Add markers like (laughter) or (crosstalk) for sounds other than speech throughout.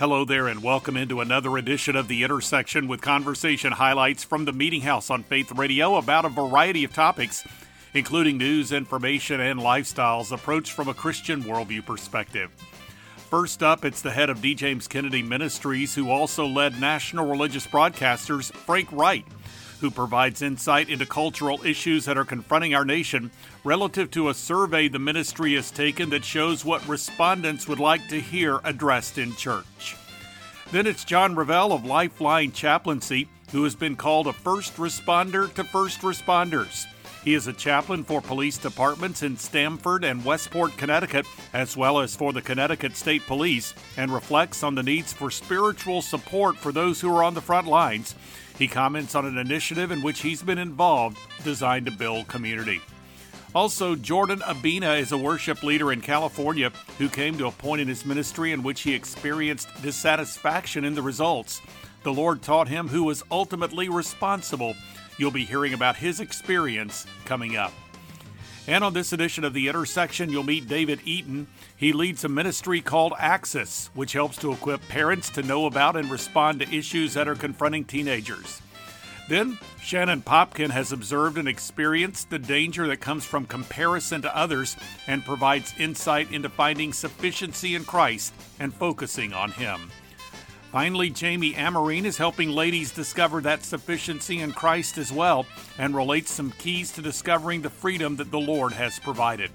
Hello there, and welcome into another edition of The Intersection with conversation highlights from the Meeting House on Faith Radio about a variety of topics, including news, information, and lifestyles approached from a Christian worldview perspective. First up, it's the head of D. James Kennedy Ministries, who also led National Religious Broadcasters, Frank Wright, who provides insight into cultural issues that are confronting our nation relative to a survey the ministry has taken that shows what respondents would like to hear addressed in church. Then it's John Revell of Lifeline Chaplaincy, who has been called a first responder to first responders. He is a chaplain for police departments in Stamford and Westport, Connecticut, as well as for the Connecticut State Police, and reflects on the needs for spiritual support for those who are on the front lines. He comments on an initiative in which he's been involved designed to build community. Also, Jordan Abina is a worship leader in California who came to a point in his ministry in which he experienced dissatisfaction in the results. The Lord taught him who was ultimately responsible. You'll be hearing about his experience coming up. And on this edition of The Intersection, you'll meet David Eaton. He leads a ministry called Axis, which helps to equip parents to know about and respond to issues that are confronting teenagers. Then, Shannon Popkin has observed and experienced the danger that comes from comparison to others and provides insight into finding sufficiency in Christ and focusing on Him. Finally, Jamie Amarine is helping ladies discover that sufficiency in Christ as well and relates some keys to discovering the freedom that the Lord has provided.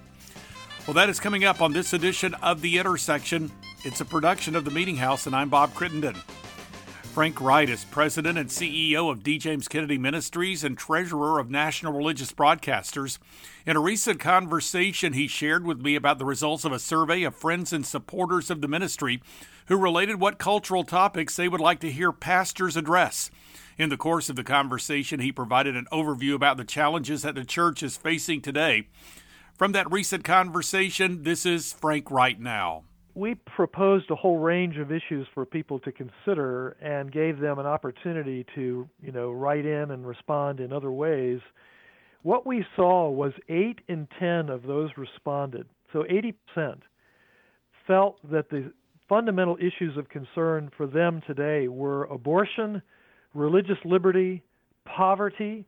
Well, that is coming up on this edition of The Intersection. It's a production of The Meeting House, and I'm Bob Crittenden. Frank Wright is president and CEO of D. James Kennedy Ministries and treasurer of National Religious Broadcasters. In a recent conversation, he shared with me about the results of a survey of friends and supporters of the ministry who related what cultural topics they would like to hear pastors address. In the course of the conversation, he provided an overview about the challenges that the church is facing today. From that recent conversation, this is Frank Wright now we proposed a whole range of issues for people to consider and gave them an opportunity to, you know, write in and respond in other ways. What we saw was 8 in 10 of those responded. So 80% felt that the fundamental issues of concern for them today were abortion, religious liberty, poverty,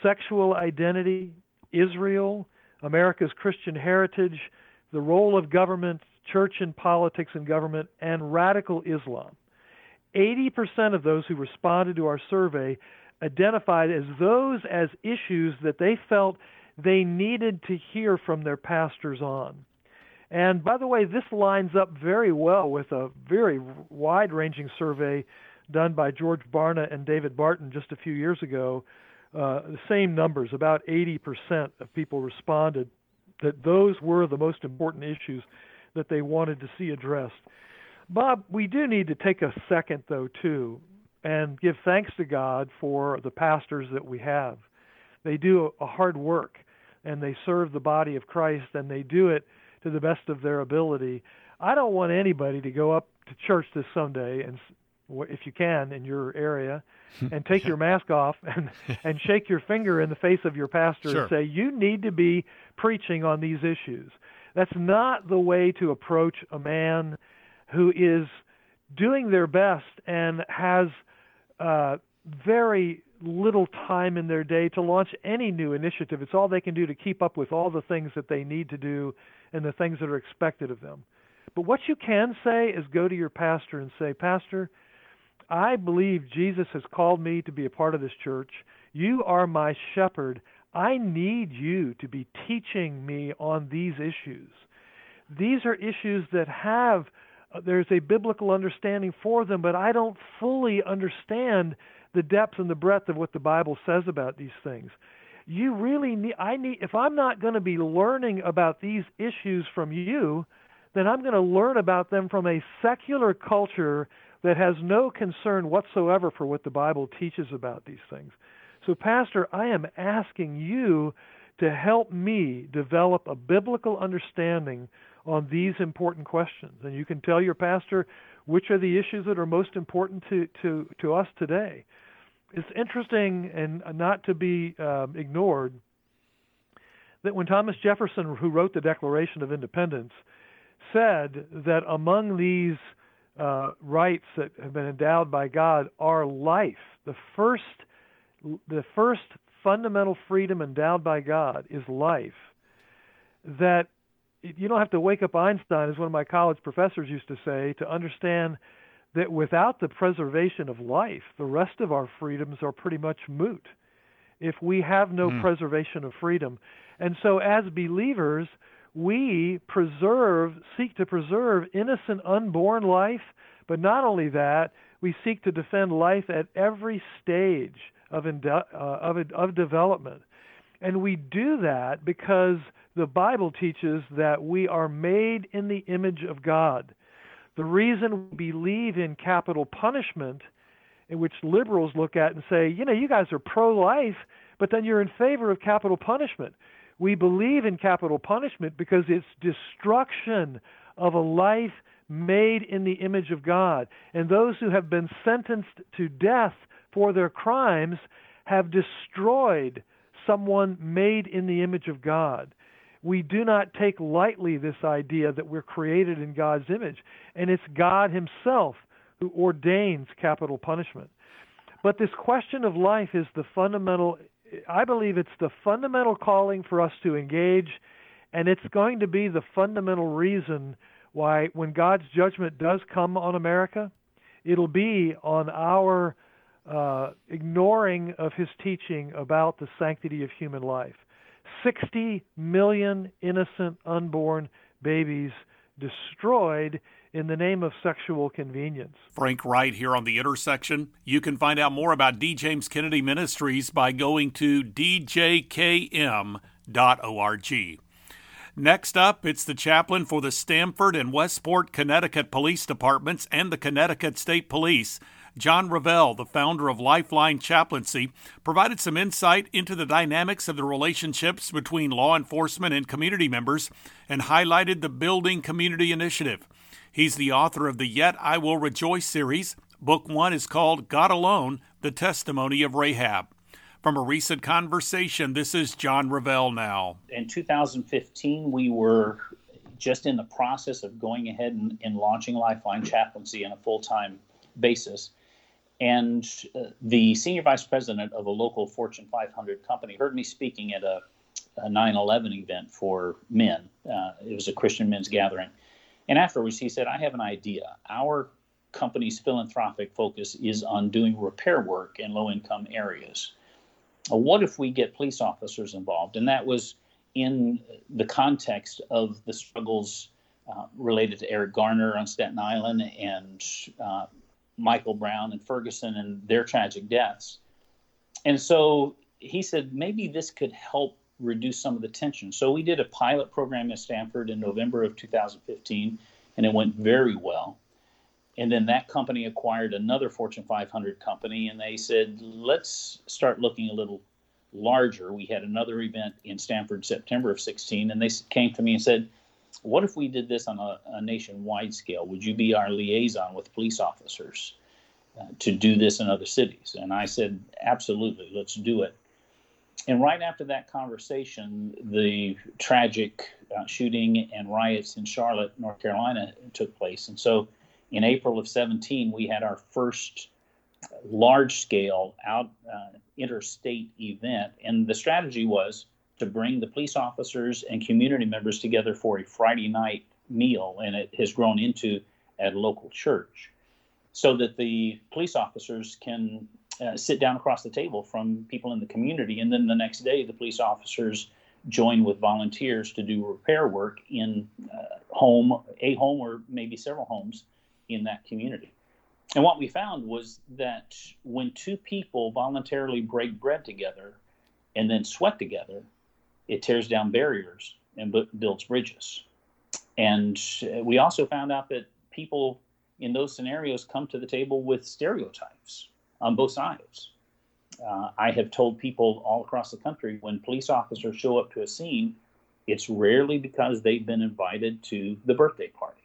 sexual identity, Israel, America's Christian heritage, the role of government, church and politics and government, and radical Islam. 80% of those who responded to our survey identified as those as issues that they felt they needed to hear from their pastors on. And by the way, this lines up very well with a very wide ranging survey done by George Barna and David Barton just a few years ago. Uh, the same numbers, about 80% of people responded that those were the most important issues that they wanted to see addressed. Bob, we do need to take a second, though, too, and give thanks to God for the pastors that we have. They do a hard work and they serve the body of Christ and they do it to the best of their ability. I don't want anybody to go up to church this Sunday and if you can in your area (laughs) and take your mask off and and shake your finger in the face of your pastor sure. and say you need to be preaching on these issues that's not the way to approach a man who is doing their best and has uh, very little time in their day to launch any new initiative. It's all they can do to keep up with all the things that they need to do and the things that are expected of them. But what you can say is go to your pastor and say, Pastor, I believe Jesus has called me to be a part of this church. You are my shepherd. I need you to be teaching me on these issues. These are issues that have uh, there's a biblical understanding for them, but I don't fully understand the depth and the breadth of what the Bible says about these things. You really need I need if I'm not going to be learning about these issues from you, then I'm going to learn about them from a secular culture that has no concern whatsoever for what the Bible teaches about these things. So, Pastor, I am asking you to help me develop a biblical understanding on these important questions. And you can tell your pastor which are the issues that are most important to, to, to us today. It's interesting and not to be um, ignored that when Thomas Jefferson, who wrote the Declaration of Independence, said that among these uh, rights that have been endowed by God are life. The first, the first fundamental freedom endowed by God is life. That you don't have to wake up Einstein, as one of my college professors used to say, to understand that without the preservation of life, the rest of our freedoms are pretty much moot. If we have no mm. preservation of freedom, and so as believers, we preserve, seek to preserve innocent unborn life, but not only that, we seek to defend life at every stage of, uh, of, of development. And we do that because the Bible teaches that we are made in the image of God. The reason we believe in capital punishment, in which liberals look at and say, you know, you guys are pro life, but then you're in favor of capital punishment. We believe in capital punishment because it's destruction of a life made in the image of God. And those who have been sentenced to death for their crimes have destroyed someone made in the image of God. We do not take lightly this idea that we're created in God's image, and it's God Himself who ordains capital punishment. But this question of life is the fundamental I believe it's the fundamental calling for us to engage, and it's going to be the fundamental reason why, when God's judgment does come on America, it'll be on our uh, ignoring of His teaching about the sanctity of human life. 60 million innocent unborn babies destroyed in the name of sexual convenience. Frank Wright here on The Intersection. You can find out more about D. James Kennedy Ministries by going to djkm.org. Next up, it's the chaplain for the Stamford and Westport, Connecticut Police Departments and the Connecticut State Police. John Revell, the founder of Lifeline Chaplaincy, provided some insight into the dynamics of the relationships between law enforcement and community members and highlighted the Building Community Initiative. He's the author of the Yet I Will Rejoice series. Book one is called God Alone The Testimony of Rahab. From a recent conversation, this is John Revell now. In 2015, we were just in the process of going ahead and, and launching Lifeline Chaplaincy on a full time basis. And uh, the senior vice president of a local Fortune 500 company heard me speaking at a, a 9/11 event for men. Uh, it was a Christian men's gathering, and afterwards, he said, I have an idea. Our company's philanthropic focus is on doing repair work in low income areas. What if we get police officers involved? And that was in the context of the struggles uh, related to Eric Garner on Staten Island and uh, Michael Brown and Ferguson and their tragic deaths. And so he said maybe this could help reduce some of the tension. So we did a pilot program at Stamford in November of 2015, and it went very well. And then that company acquired another Fortune 500 company, and they said, let's start looking a little larger. We had another event in Stamford September of 16, and they came to me and said, what if we did this on a, a nationwide scale? Would you be our liaison with police officers uh, to do this in other cities? And I said, absolutely, let's do it and right after that conversation, the tragic uh, shooting and riots in Charlotte, North Carolina, took place. And so, in April of 17, we had our first large-scale out uh, interstate event, and the strategy was to bring the police officers and community members together for a Friday night meal, and it has grown into at a local church, so that the police officers can uh, sit down across the table from people in the community. And then the next day, the police officers join with volunteers to do repair work in uh, home, a home, or maybe several homes in that community. And what we found was that when two people voluntarily break bread together and then sweat together, it tears down barriers and b- builds bridges. And we also found out that people in those scenarios come to the table with stereotypes on both sides. Uh, I have told people all across the country when police officers show up to a scene, it's rarely because they've been invited to the birthday party.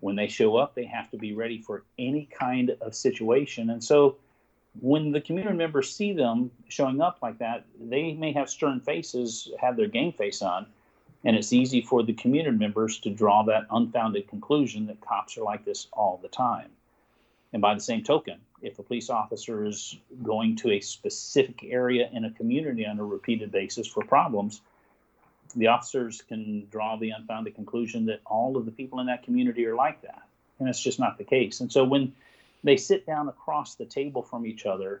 When they show up, they have to be ready for any kind of situation. And so when the community members see them showing up like that, they may have stern faces, have their game face on, And it's easy for the community members to draw that unfounded conclusion that cops are like this all the time. And by the same token, if a police officer is going to a specific area in a community on a repeated basis for problems, the officers can draw the unfounded conclusion that all of the people in that community are like that. And it's just not the case. And so when they sit down across the table from each other,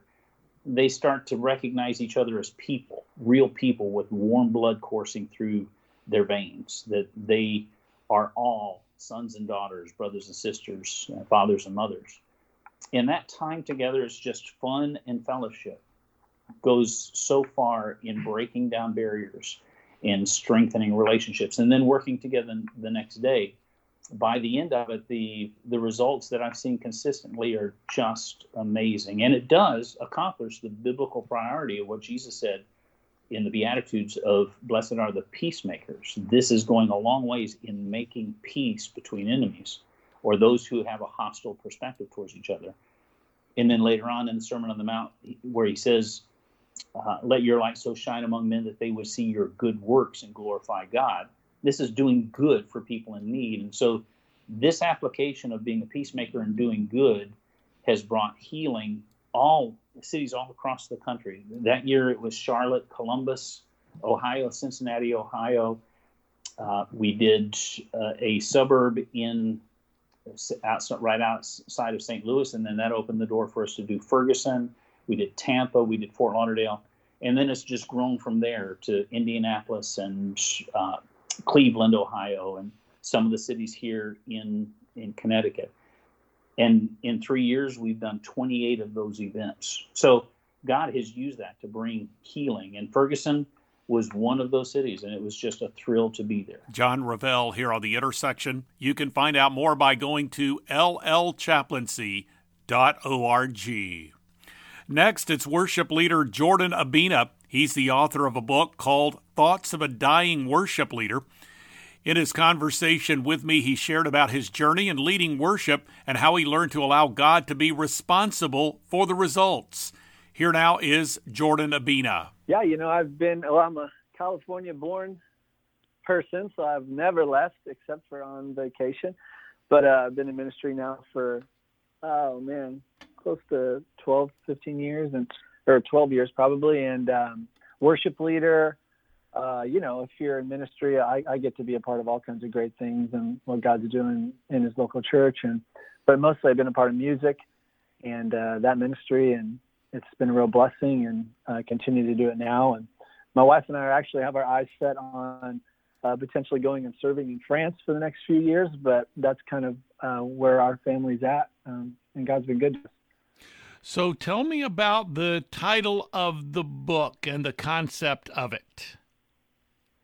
they start to recognize each other as people, real people with warm blood coursing through their veins, that they are all sons and daughters, brothers and sisters, uh, fathers and mothers. And that time together is just fun and fellowship. Goes so far in breaking down barriers and strengthening relationships and then working together the next day by the end of it the the results that i've seen consistently are just amazing and it does accomplish the biblical priority of what jesus said in the beatitudes of blessed are the peacemakers this is going a long ways in making peace between enemies or those who have a hostile perspective towards each other. And then later on in the Sermon on the Mount, where he says, uh, Let your light so shine among men that they would see your good works and glorify God. This is doing good for people in need. And so, this application of being a peacemaker and doing good has brought healing all cities all across the country. That year it was Charlotte, Columbus, Ohio, Cincinnati, Ohio. Uh, we did uh, a suburb in outside, right outside of St. Louis, and then that opened the door for us to do Ferguson. We did Tampa, we did Fort Lauderdale, and then it's just grown from there to Indianapolis and uh, Cleveland, Ohio, and some of the cities here in in Connecticut. And in three years, we've done 28 of those events. So God has used that to bring healing. And Ferguson, was one of those cities, and it was just a thrill to be there. John Revell here on the intersection. You can find out more by going to llchaplaincy.org. Next, it's worship leader Jordan Abina. He's the author of a book called Thoughts of a Dying Worship Leader. In his conversation with me, he shared about his journey in leading worship and how he learned to allow God to be responsible for the results. Here now is Jordan Abina. Yeah, you know, I've been, well, I'm a California born person, so I've never left except for on vacation. But uh, I've been in ministry now for, oh man, close to 12, 15 years, and or 12 years probably, and um, worship leader. Uh, you know, if you're in ministry, I, I get to be a part of all kinds of great things and what God's doing in His local church. And but mostly, I've been a part of music and uh, that ministry, and it's been a real blessing and uh, continue to do it now. And my wife and I are actually have our eyes set on uh, potentially going and serving in France for the next few years, but that's kind of uh, where our family's at. Um, and God's been good to us. So tell me about the title of the book and the concept of it.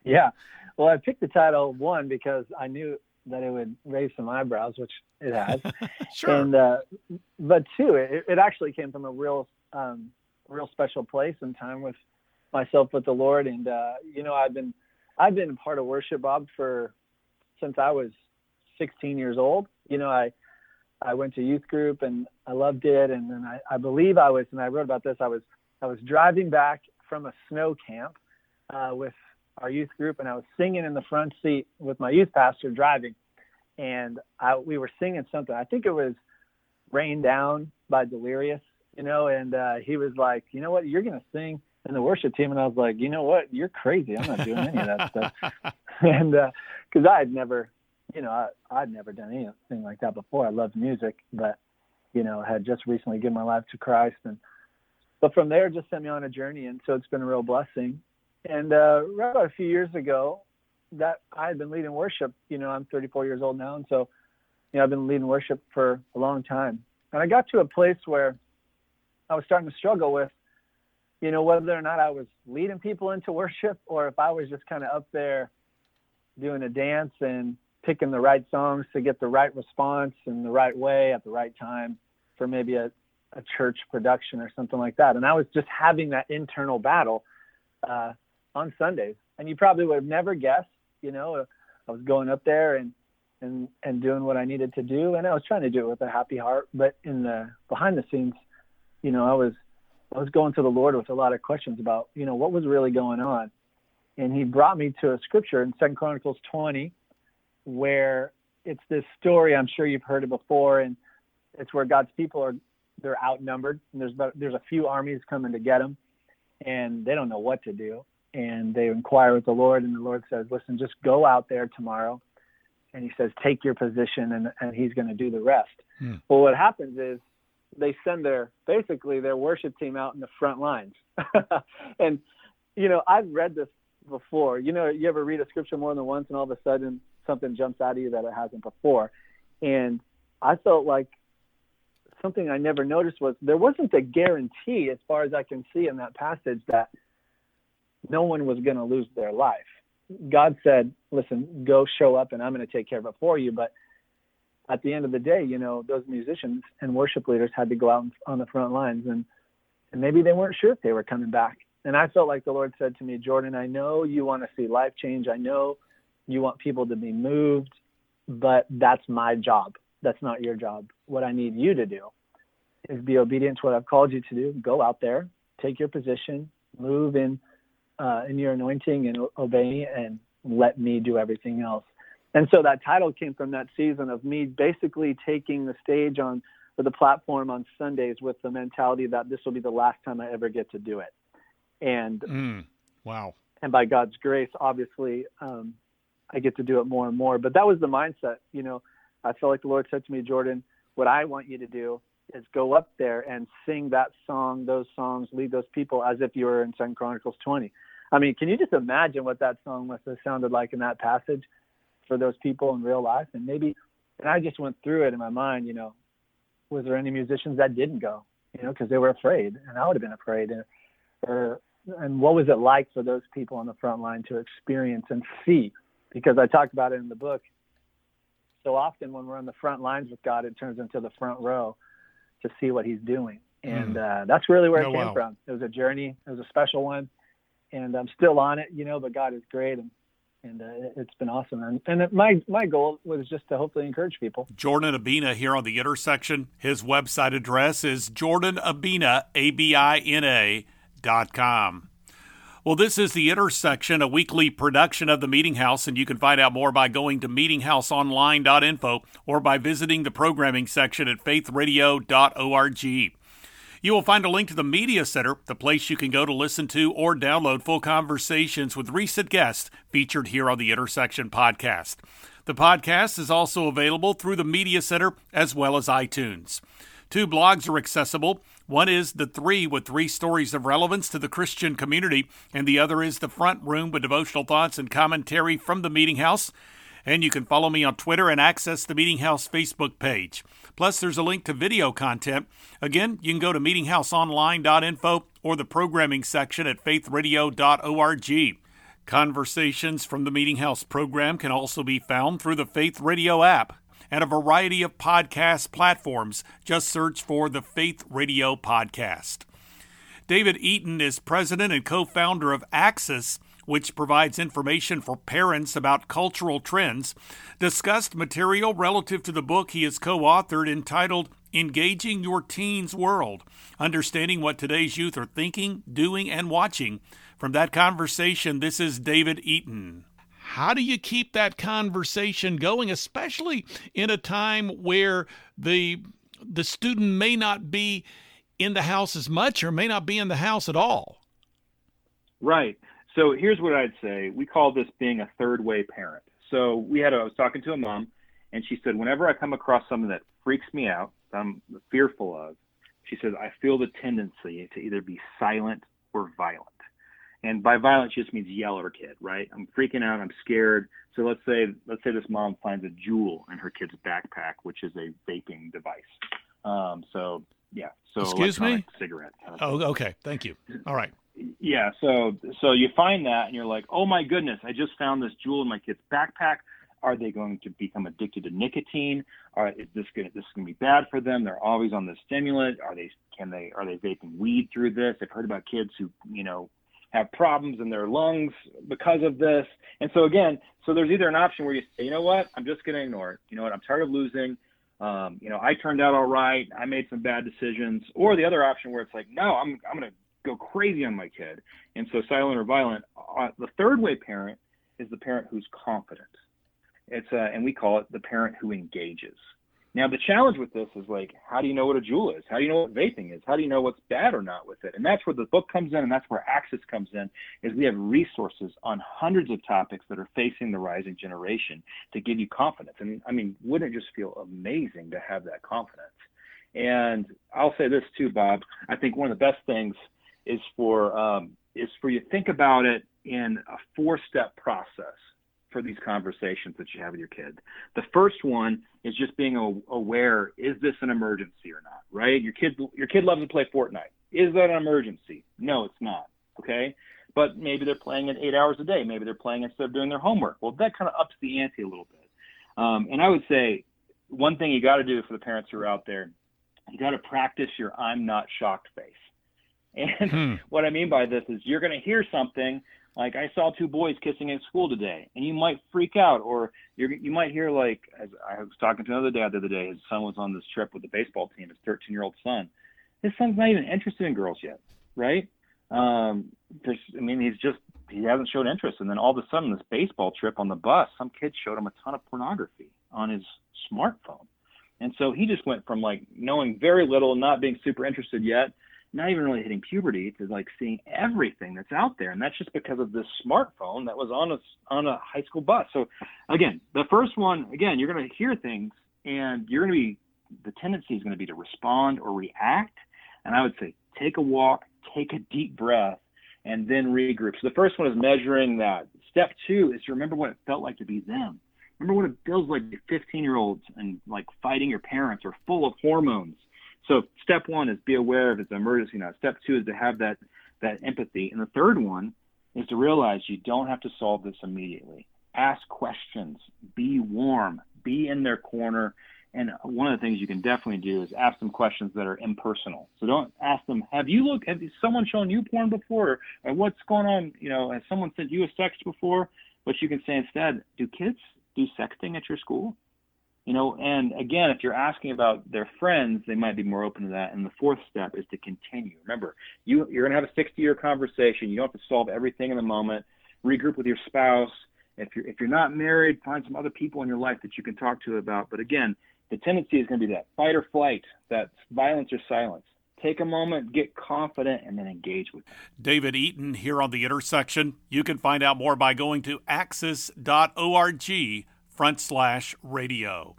Yeah. Well, I picked the title one because I knew that it would raise some eyebrows, which it has. (laughs) sure. And uh, but two, it, it actually came from a real um, real special place and time with myself with the Lord. And uh, you know, I've been I've been part of worship, Bob, for since I was 16 years old. You know, I I went to youth group and I loved it. And then I, I believe I was, and I wrote about this. I was I was driving back from a snow camp uh, with our youth group, and I was singing in the front seat with my youth pastor driving, and I, we were singing something. I think it was "Rain Down" by Delirious, you know, and uh, he was like, you know what, you're going to sing in the worship team. And I was like, you know what, you're crazy. I'm not doing any of that (laughs) stuff. (laughs) and because uh, I had never, you know, I, I'd never done anything like that before. I loved music, but, you know, had just recently given my life to Christ. And, but from there, just sent me on a journey. And so it's been a real blessing. And uh, right about a few years ago, that I had been leading worship. You know, I'm 34 years old now. And so, you know, I've been leading worship for a long time. And I got to a place where I was starting to struggle with, you know, whether or not I was leading people into worship or if I was just kind of up there doing a dance and picking the right songs to get the right response in the right way at the right time for maybe a, a church production or something like that. And I was just having that internal battle uh, on Sundays. And you probably would have never guessed, you know, uh, I was going up there and and and doing what I needed to do, and I was trying to do it with a happy heart. But in the behind the scenes, you know, I was I was going to the Lord with a lot of questions about, you know, what was really going on. and he brought me to a scripture in Second Chronicles 20, where it's this story. I'm sure you've heard it before, and it's where God's people are they're outnumbered, and there's there's a few armies coming to get them, and they don't know what to do, and they inquire with the Lord, and the Lord says, "Listen, just go out there tomorrow." And he says, take your position and, and he's going to do the rest. Hmm. Well, what happens is they send their basically their worship team out in the front lines. (laughs) and you know, I've read this before. You know, you ever read a scripture more than once and all of a sudden something jumps out of you that it hasn't before. And I felt like something I never noticed was there wasn't a guarantee, as far as I can see in that passage, that no one was going to lose their life. God said, "Listen, go show up, and I'm going to take care of it for you." But at the end of the day, you know, those musicians and worship leaders had to go out on the front lines, and and maybe they weren't sure if they were coming back. And I felt like the Lord said to me, Jordan, I know you want to see life change. I know you want people to be moved, but that's my job. That's not your job. What I need you to do is be obedient to what I've called you to do. Go out there, take your position, move in uh, in your anointing and obey me, and let me do everything else. And so that title came from that season of me basically taking the stage on or the platform on Sundays with the mentality that this will be the last time I ever get to do it. And mm, wow. And by God's grace, obviously, um, I get to do it more and more. But that was the mindset. You know, I felt like the Lord said to me, Jordan, what I want you to do is go up there and sing that song, those songs, lead those people as if you were in Second Chronicles 20. I mean, can you just imagine what that song must have sounded like in that passage for those people in real life? And maybe, and I just went through it in my mind, you know, was there any musicians that didn't go, you know, because they were afraid, and I would have been afraid, or, or and what was it like for those people on the front line to experience and see? Because I talked about it in the book. So often when we're on the front lines with God, it turns into the front row to see what He's doing, and mm. uh, that's really where oh, it came wow. from. It was a journey. It was a special one, and I'm still on it, you know. But God is great, and and uh, it's been awesome. And, and my my goal was just to hopefully encourage people. Jordan Abina here on the intersection. His website address is jordanabina a b i n a dot com. Well, this is the intersection, a weekly production of the Meeting House, and you can find out more by going to meetinghouseonline.info or by visiting the programming section at faithradio.org. You will find a link to the Media Center, the place you can go to listen to or download full conversations with recent guests featured here on the Intersection podcast. The podcast is also available through the Media Center as well as iTunes. Two blogs are accessible. One is The Three with three stories of relevance to the Christian community, and the other is The Front Room with devotional thoughts and commentary from the Meeting House. And you can follow me on Twitter and access the Meeting House Facebook page. Plus, there's a link to video content. Again, you can go to meetinghouseonline.info or the programming section at faithradio.org. Conversations from the Meeting House program can also be found through the Faith Radio app and a variety of podcast platforms. Just search for the Faith Radio Podcast. David Eaton is president and co founder of Axis which provides information for parents about cultural trends, discussed material relative to the book he has co authored entitled Engaging Your Teen's World Understanding What Today's Youth Are Thinking, Doing, and Watching. From that conversation, this is David Eaton. How do you keep that conversation going, especially in a time where the the student may not be in the house as much or may not be in the house at all? Right. So here's what I'd say. We call this being a third way parent. So we had a, I was talking to a mom and she said, whenever I come across something that freaks me out, I'm fearful of, she says, I feel the tendency to either be silent or violent. And by violent, she just means yell at her kid, right? I'm freaking out. I'm scared. So let's say, let's say this mom finds a Juul in her kid's backpack, which is a vaping device. Um, so yeah. So excuse me, cigarette. Kind of oh, okay. Thank you. All right yeah so so you find that and you're like oh my goodness i just found this Juul in my kid's backpack. Are they going to become addicted to nicotine? Are is this going to this is going to be bad for them? They're always on the stimulant. Are they can they are they vaping weed through this? I've heard about kids who you know have problems in their lungs because of this. And so again so there's either an option where you say you know what? I'm just going to ignore it. You know what? I'm tired of losing. Um, you know i turned out all right. I made some bad decisions. Or the other option where it's like no i'm i'm going to go crazy on my kid. And so silent or violent. Uh, the third way parent is the parent who's confident. It's uh, and we call it the parent who engages. Now the challenge with this is like, how do you know what a Juul is? How do you know what vaping is? How do you know what's bad or not with it? And that's where the book comes in, and that's where Axis comes in. Is we have resources on hundreds of topics that are facing the rising generation to give you confidence. And I mean, wouldn't it just feel amazing to have that confidence? And I'll say this too, Bob. I think one of the best things is for um, is for you think about it in a four-step process for these conversations that you have with your kid. The first one is just being aware: is this an emergency or not? Right? Your kid, your kid loves to play Fortnite. Is that an emergency? No, it's not. Okay. But maybe they're playing it eight hours a day. Maybe they're playing instead of doing their homework. Well, that kind of ups the ante a little bit. Um, and I would say one thing you got to do for the parents who are out there, you got to practice your "I'm not shocked" face. And hmm. (laughs) what I mean by this is you're going to hear something like I saw two boys kissing at school today, and you might freak out, or you you might hear like as I was talking to another dad the other day. His son was on this trip with the baseball team. His 13 year old son. His son's not even interested in girls yet, right? Um, I mean, he's just he hasn't showed interest, and then all of a sudden, this baseball trip on the bus, some kid showed him a ton of pornography on his smartphone, and so he just went from like knowing very little, and not being super interested yet, not even really hitting puberty to like seeing everything that's out there and that's just because of this smartphone that was on a on a high school bus. So again the first one again you're going to hear things and you're going to be the tendency is going to be to respond or react and i would say take a walk take a deep breath and then regroup. So the first one is measuring that. Step two is to remember what it felt like to be them. Remember what it feels like to be 15 year olds and like fighting your parents or full of hormones so step one is be aware if it's an emergency now. Step two is to have that that empathy, and the third one is to realize you don't have to solve this immediately. Ask questions, be warm, be in their corner. And one of the things you can definitely do is ask them questions that are impersonal. So don't ask them, "Have you looked? Have someone shown you porn before? Or what's going on? You know, has someone sent you a text before?" But you can say instead, "Do kids do sexting at your school?" You know and again if you're asking about their friends they might be more open to that. And the fourth step is to continue. Remember you you're going to have a 60 year conversation. You don't have to solve everything in the moment. Regroup with your spouse. If you're if you're not married find some other people in your life that you can talk to about. But again the tendency is going to be that fight or flight that violence or silence. Take a moment, get confident, and then engage with them. David Eaton here on The Intersection. You can find out more by going to axis.org front slash radio.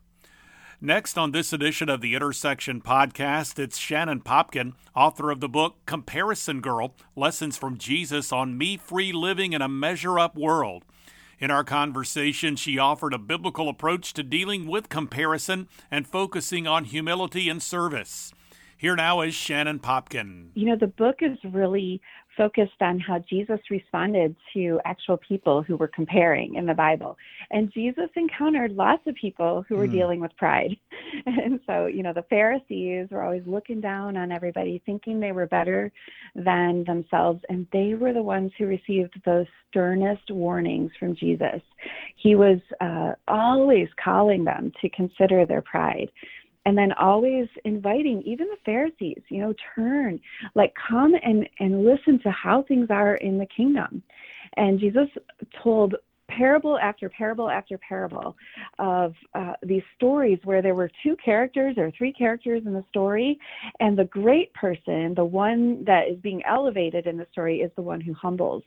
Next on this edition of the Intersection podcast, it's Shannon Popkin, author of the book Comparison Girl Lessons from Jesus on Me Free Living in a Measure Up World. In our conversation, she offered a biblical approach to dealing with comparison and focusing on humility and service. Here now is Shannon Popkin. You know, the book is really focused on how Jesus responded to actual people who were comparing in the Bible. And Jesus encountered lots of people who were mm. dealing with pride. (laughs) And so, you know, the Pharisees were always looking down on everybody, thinking they were better than themselves. And they were the ones who received those sternest warnings from Jesus. He was uh, always calling them to consider their pride and then always inviting even the pharisees you know turn like come and and listen to how things are in the kingdom. And jesus told parable after parable after parable of uh, these stories where there were two characters or three characters in the story and the great person the one that is being elevated in the story is the one who humbles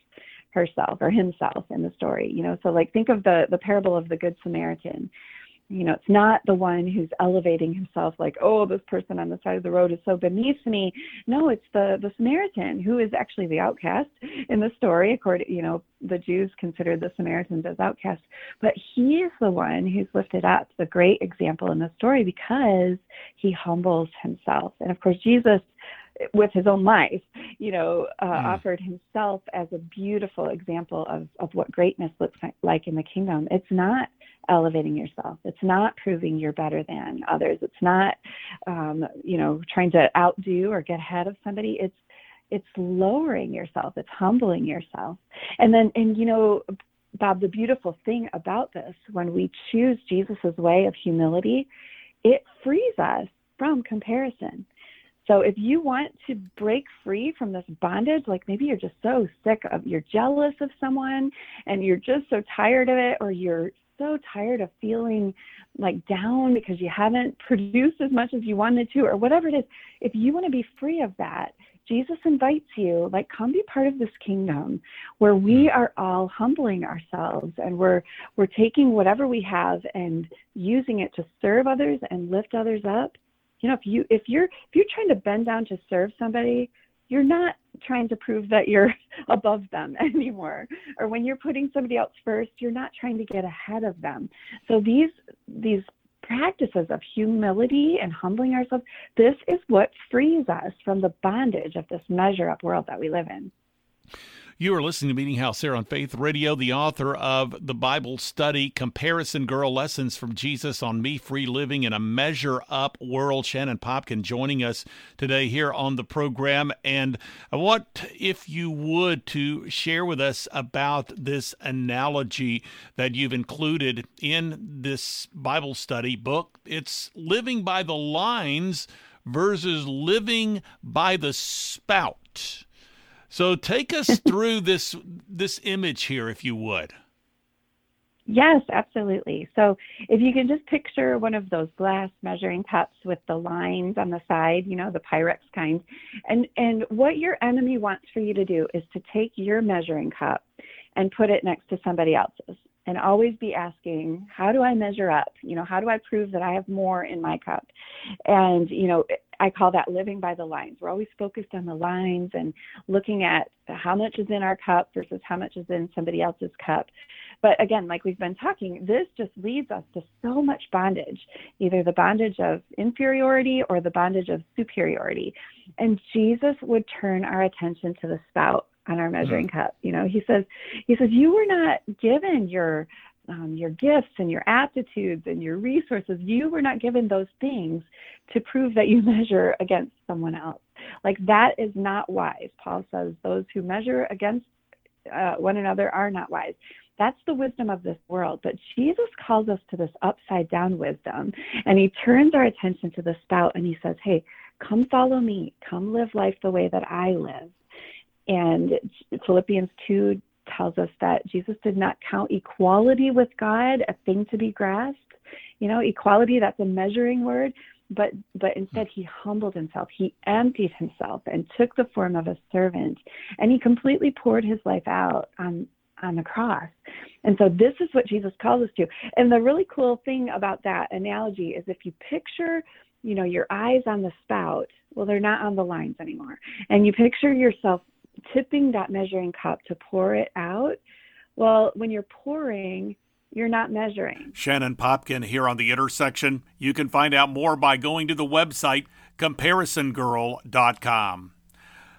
herself or himself in the story you know. So like think of the the parable of the good samaritan you know, it's not the one who's elevating himself like, oh, this person on the side of the road is so beneath me. No, it's the the Samaritan who is actually the outcast in the story. According, you know, the Jews considered the Samaritans as outcasts, but he is the one who's lifted up, the great example in the story because he humbles himself. And of course, Jesus with his own life, you know, uh, mm. offered himself as a beautiful example of, of what greatness looks like in the kingdom. It's not elevating yourself. It's not proving you're better than others. It's not, um, you know, trying to outdo or get ahead of somebody. It's it's lowering yourself. It's humbling yourself. And then, and you know, Bob, the beautiful thing about this, when we choose Jesus's way of humility, it frees us from comparison. So if you want to break free from this bondage, like maybe you're just so sick of, you're jealous of someone and you're just so tired of it, or you're so tired of feeling like down because you haven't produced as much as you wanted to, or whatever it is, if you want to be free of that, Jesus invites you, like, come be part of this kingdom where we mm. are all humbling ourselves and we're we're taking whatever we have and using it to serve others and lift others up. You know, if you if you're if you're trying to bend down to serve somebody, you're not trying to prove that you're (laughs) above them (laughs) anymore or when you're putting somebody else first you're not trying to get ahead of them so these these practices of humility and humbling ourselves, this is what frees us from the bondage of this measure up world that we live in. You are listening to Meeting House here on Faith Radio, the author of the Bible study Comparison Girl Lessons from Jesus on Me Free Living in a Measure Up World. Shannon Popkin joining us today here on the program. And I want, if you would, to share with us about this analogy that you've included in this Bible study book. It's living by the lines versus living by the spout. So take us (laughs) through this this image here, if you would. Yes, absolutely. So if you can just picture one of those glass measuring cups with the lines on the side, you know, the Pyrex kind, and and what your enemy wants for you to do is to take your measuring cup and put it next to somebody else's and always be asking, how do I measure up? You know, how do I prove that I have more in my cup? And, you know, I call that living by the lines. We're always focused on the lines and looking at how much is in our cup versus how much is in somebody else's cup. But again, like we've been talking, this just leads us to so much bondage, either the bondage of inferiority or the bondage of superiority. And Jesus would turn our attention to the spout on our measuring mm-hmm. cup. You know, he says, he says, you were not given your um, your gifts and your aptitudes and your resources. You were not given those things to prove that you (laughs) measure against someone else. Like that is not wise. Paul says those who measure against uh, one another are not wise. That's the wisdom of this world. But Jesus calls us to this upside down wisdom. And he turns our attention to the spout and he says, Hey, come follow me. Come live life the way that I live. And Philippians 2 tells us that Jesus did not count equality with God a thing to be grasped. You know, equality, that's a measuring word, but but instead he humbled himself. He emptied himself and took the form of a servant, and he completely poured his life out on on the cross. And so this is what Jesus calls us to. And the really cool thing about that analogy is if you picture, you know, your eyes on the spout, well, they're not on the lines anymore. And you picture yourself tipping that measuring cup to pour it out, well, when you're pouring, you're not measuring. Shannon Popkin here on the intersection. You can find out more by going to the website comparisongirl.com.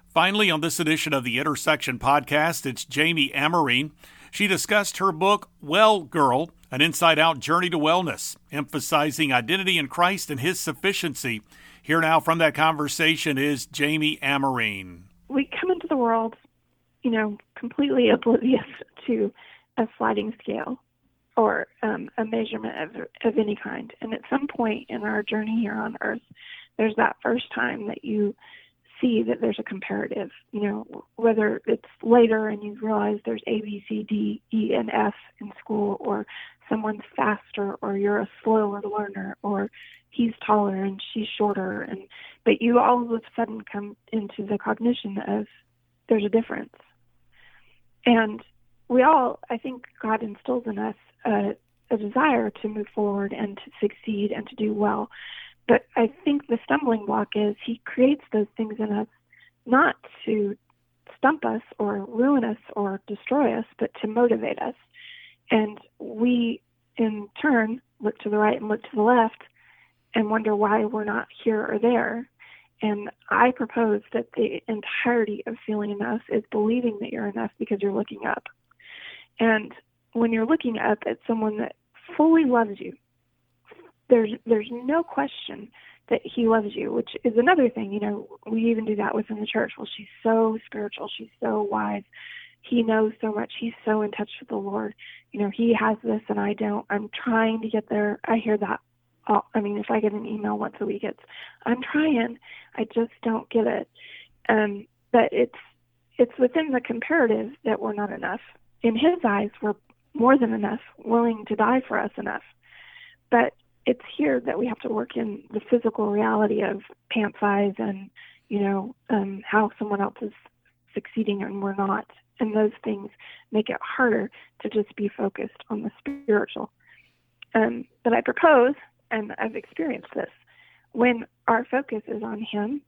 Finally, on this edition of the Intersection podcast, it's Jamie Amarine. She discussed her book, Well Girl An Inside Out Journey to Wellness, emphasizing identity in Christ and His sufficiency. Here now from that conversation is Jamie Amarine we come into the world, you know, completely oblivious (laughs) to a sliding scale or um, a measurement of, of any kind. And at some point in our journey here on earth, there's that first time that you see that there's a comparative, you know, whether it's later and you realize there's A, B, C, D, E, and F in school, or someone's faster, or you're a slower learner, or he's taller and she's shorter and but you all of a sudden come into the cognition of there's a difference. And we all i think god instills in us a, a desire to move forward and to succeed and to do well. But i think the stumbling block is he creates those things in us not to stump us or ruin us or destroy us but to motivate us. And we in turn look to the right and look to the left and wonder why we're not here or there. And I propose that the entirety of feeling enough is believing that you're enough because you're looking up. And when you're looking up at someone that fully loves you, there's there's no question that he loves you, which is another thing. You know, we even do that within the church. Well, she's so spiritual, she's so wise, he knows so much, he's so in touch with the Lord. You know, he has this and I don't. I'm trying to get there. I hear that all, I mean, if I get an email once a week, it's I'm trying. I just don't get it. Um, but it's it's within the comparative that we're not enough. In His eyes, we're more than enough, willing to die for us enough. But it's here that we have to work in the physical reality of pant size and you know um, how someone else is succeeding and we're not and those things make it harder to just be focused on the spiritual um, but i propose and i've experienced this. When our focus is on him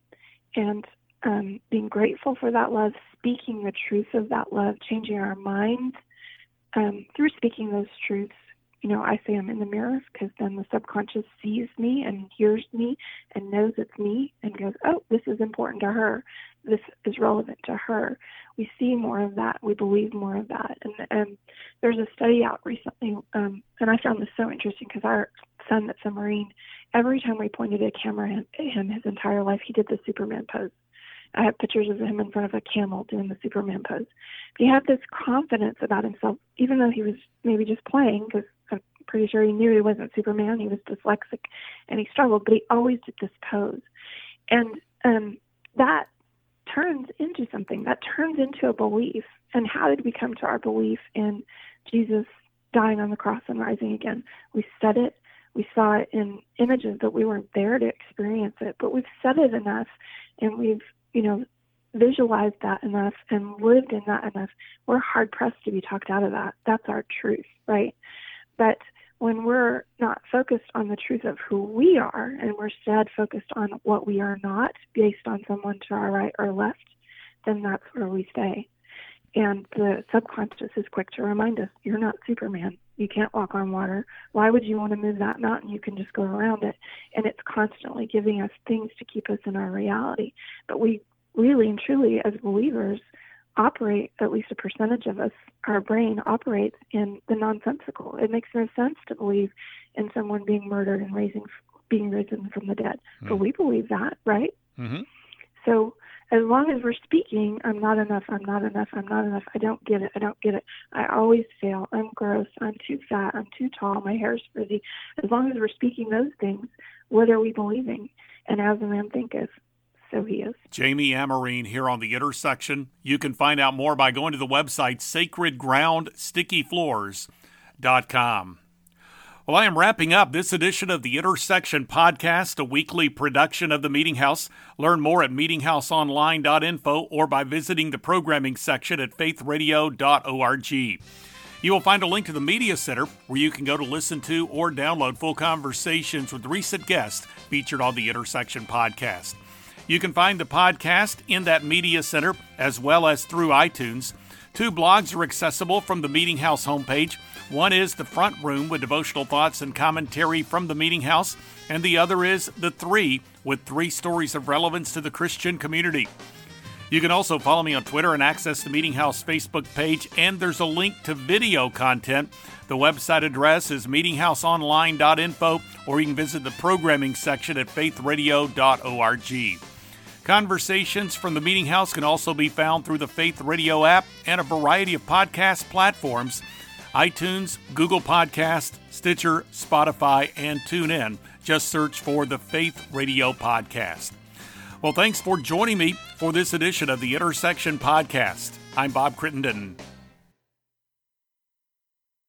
and um, being grateful for that love speaking the truth of that love changing our minds um, through speaking those truths you know, I say I'm in the mirror because then the subconscious sees me and hears me and knows it's me and goes, oh, this is important to her. This is relevant to her. We see more of that. We believe more of that. And, and there's a study out recently, um, and I found this so interesting because our son that's a Marine, every time we pointed a camera at him his entire life, he did the Superman pose. I have pictures of him in front of a camel doing the Superman pose. He had this confidence about himself, even though he was maybe just playing, because pretty sure he knew he wasn't Superman. He was dyslexic, and he struggled, but he always did this pose, and um, that turns into something. That turns into a belief. And how did we come to our belief in Jesus dying on the cross and rising again? We said it. We saw it in images, but we weren't there to experience it. But we've said it enough, and we've you know, visualized that enough and lived in that enough, we're hard pressed to be talked out of that. That's our truth, right? But when we're not focused on the truth of who we are and we're instead focused on what we are not based on someone to our right or left, then that's where we stay. And the subconscious is quick to remind us you're not Superman. You can't walk on water. Why would you want to move that mountain? You can just go around it. And it's constantly giving us things to keep us in our reality. But we really and truly, as believers, operate, at least a percentage of us, our brain operates in the nonsensical. It makes no sense to believe in someone being murdered and raising, being risen from the dead. Mm. But we believe that, right? Mm-hmm. So as long as we're speaking, I'm not enough, I'm not enough, I'm not enough, I don't get it, I don't get it, I always fail, I'm gross, I'm too fat, I'm too tall, my hair's frizzy. As long as we're speaking those things, what are we believing? And as a man thinketh, so he is. Jamie Amarine here on the intersection. You can find out more by going to the website sacredgroundstickyfloors.com. Well, I am wrapping up this edition of the Intersection Podcast, a weekly production of the Meeting House. Learn more at meetinghouseonline.info or by visiting the programming section at faithradio.org. You will find a link to the Media Center where you can go to listen to or download full conversations with recent guests featured on the Intersection Podcast. You can find the podcast in that Media Center as well as through iTunes. Two blogs are accessible from the Meeting House homepage. One is The Front Room with devotional thoughts and commentary from the Meeting House, and the other is The Three with three stories of relevance to the Christian community. You can also follow me on Twitter and access the Meeting House Facebook page, and there's a link to video content. The website address is meetinghouseonline.info, or you can visit the programming section at faithradio.org. Conversations from the Meeting House can also be found through the Faith Radio app and a variety of podcast platforms iTunes, Google Podcast, Stitcher, Spotify, and TuneIn. Just search for the Faith Radio Podcast. Well, thanks for joining me for this edition of the Intersection Podcast. I'm Bob Crittenden.